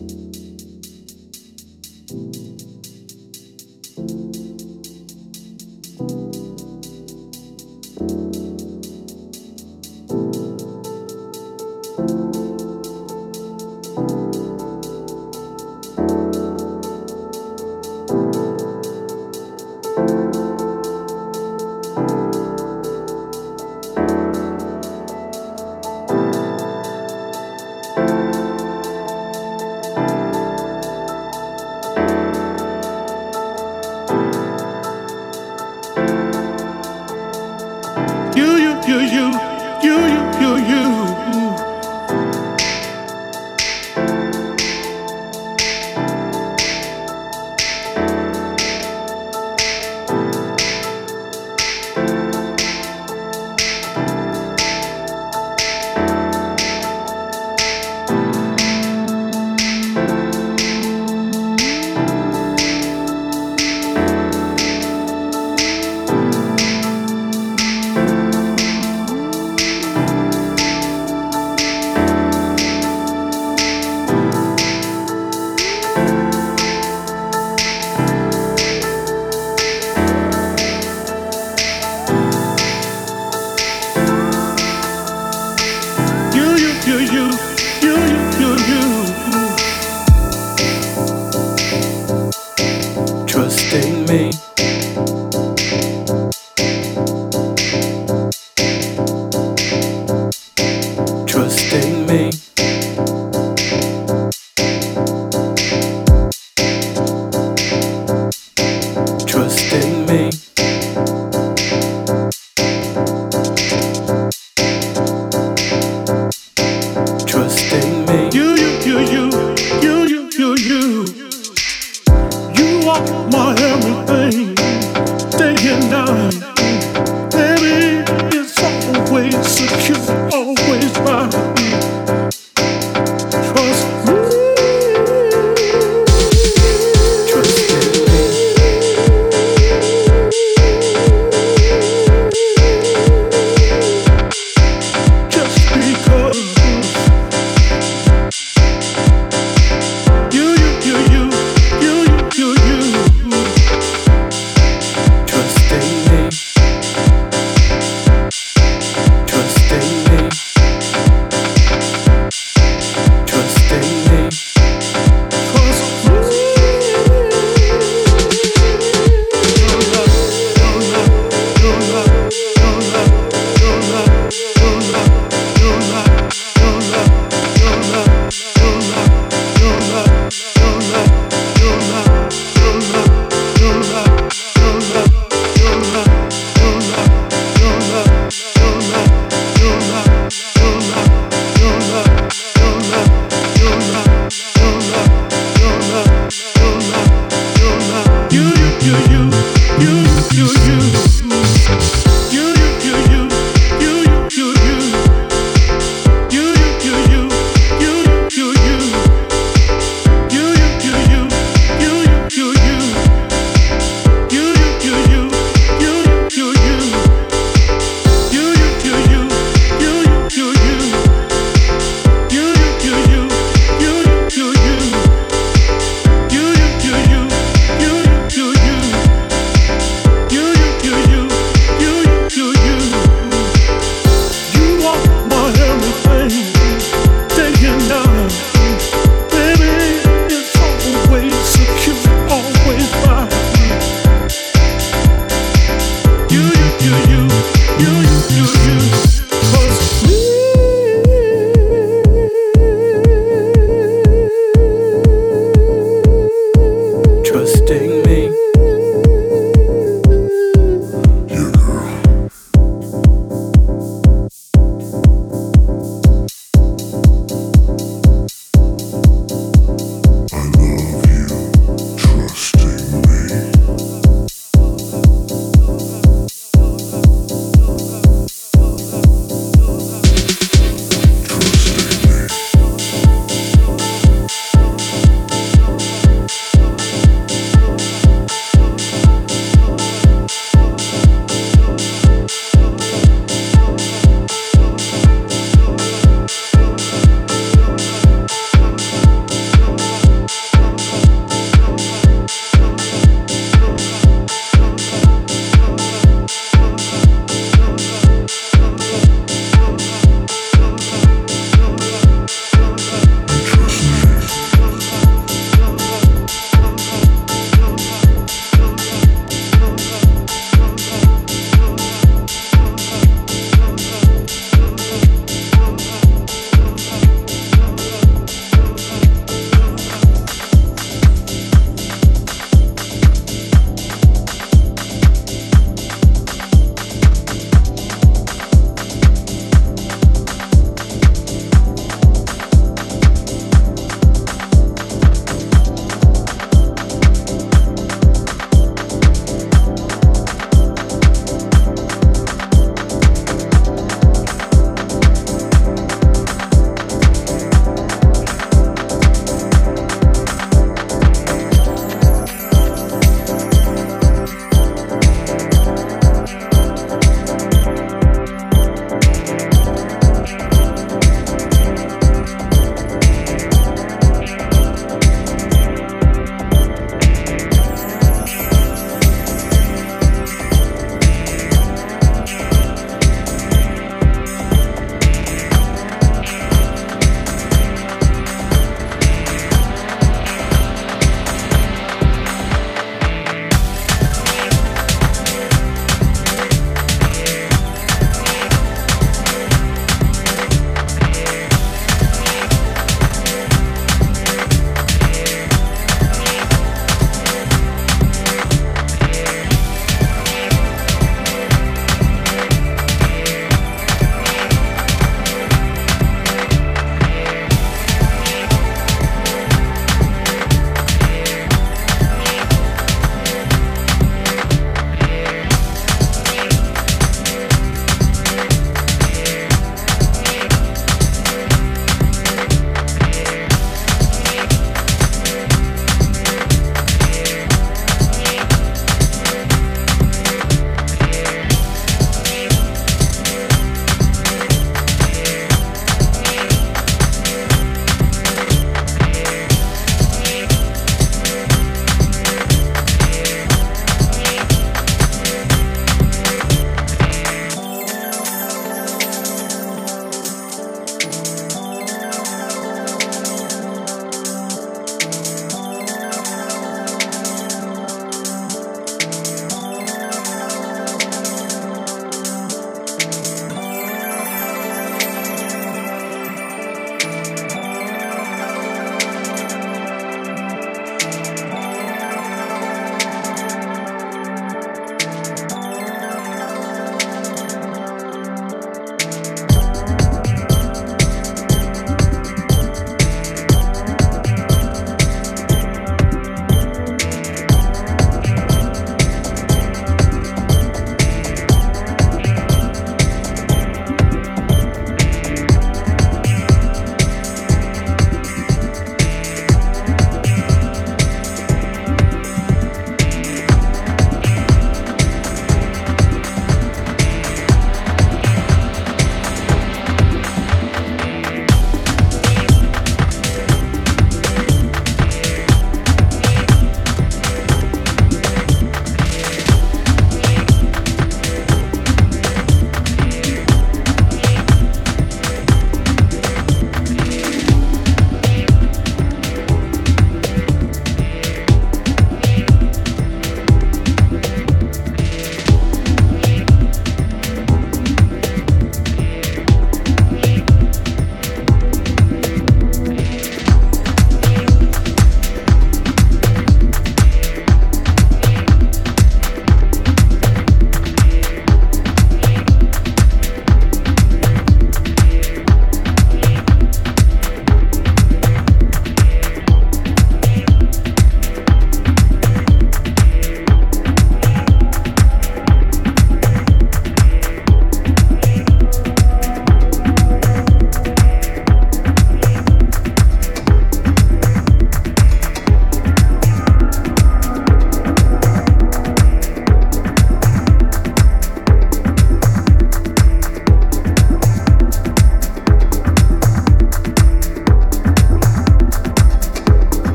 thank you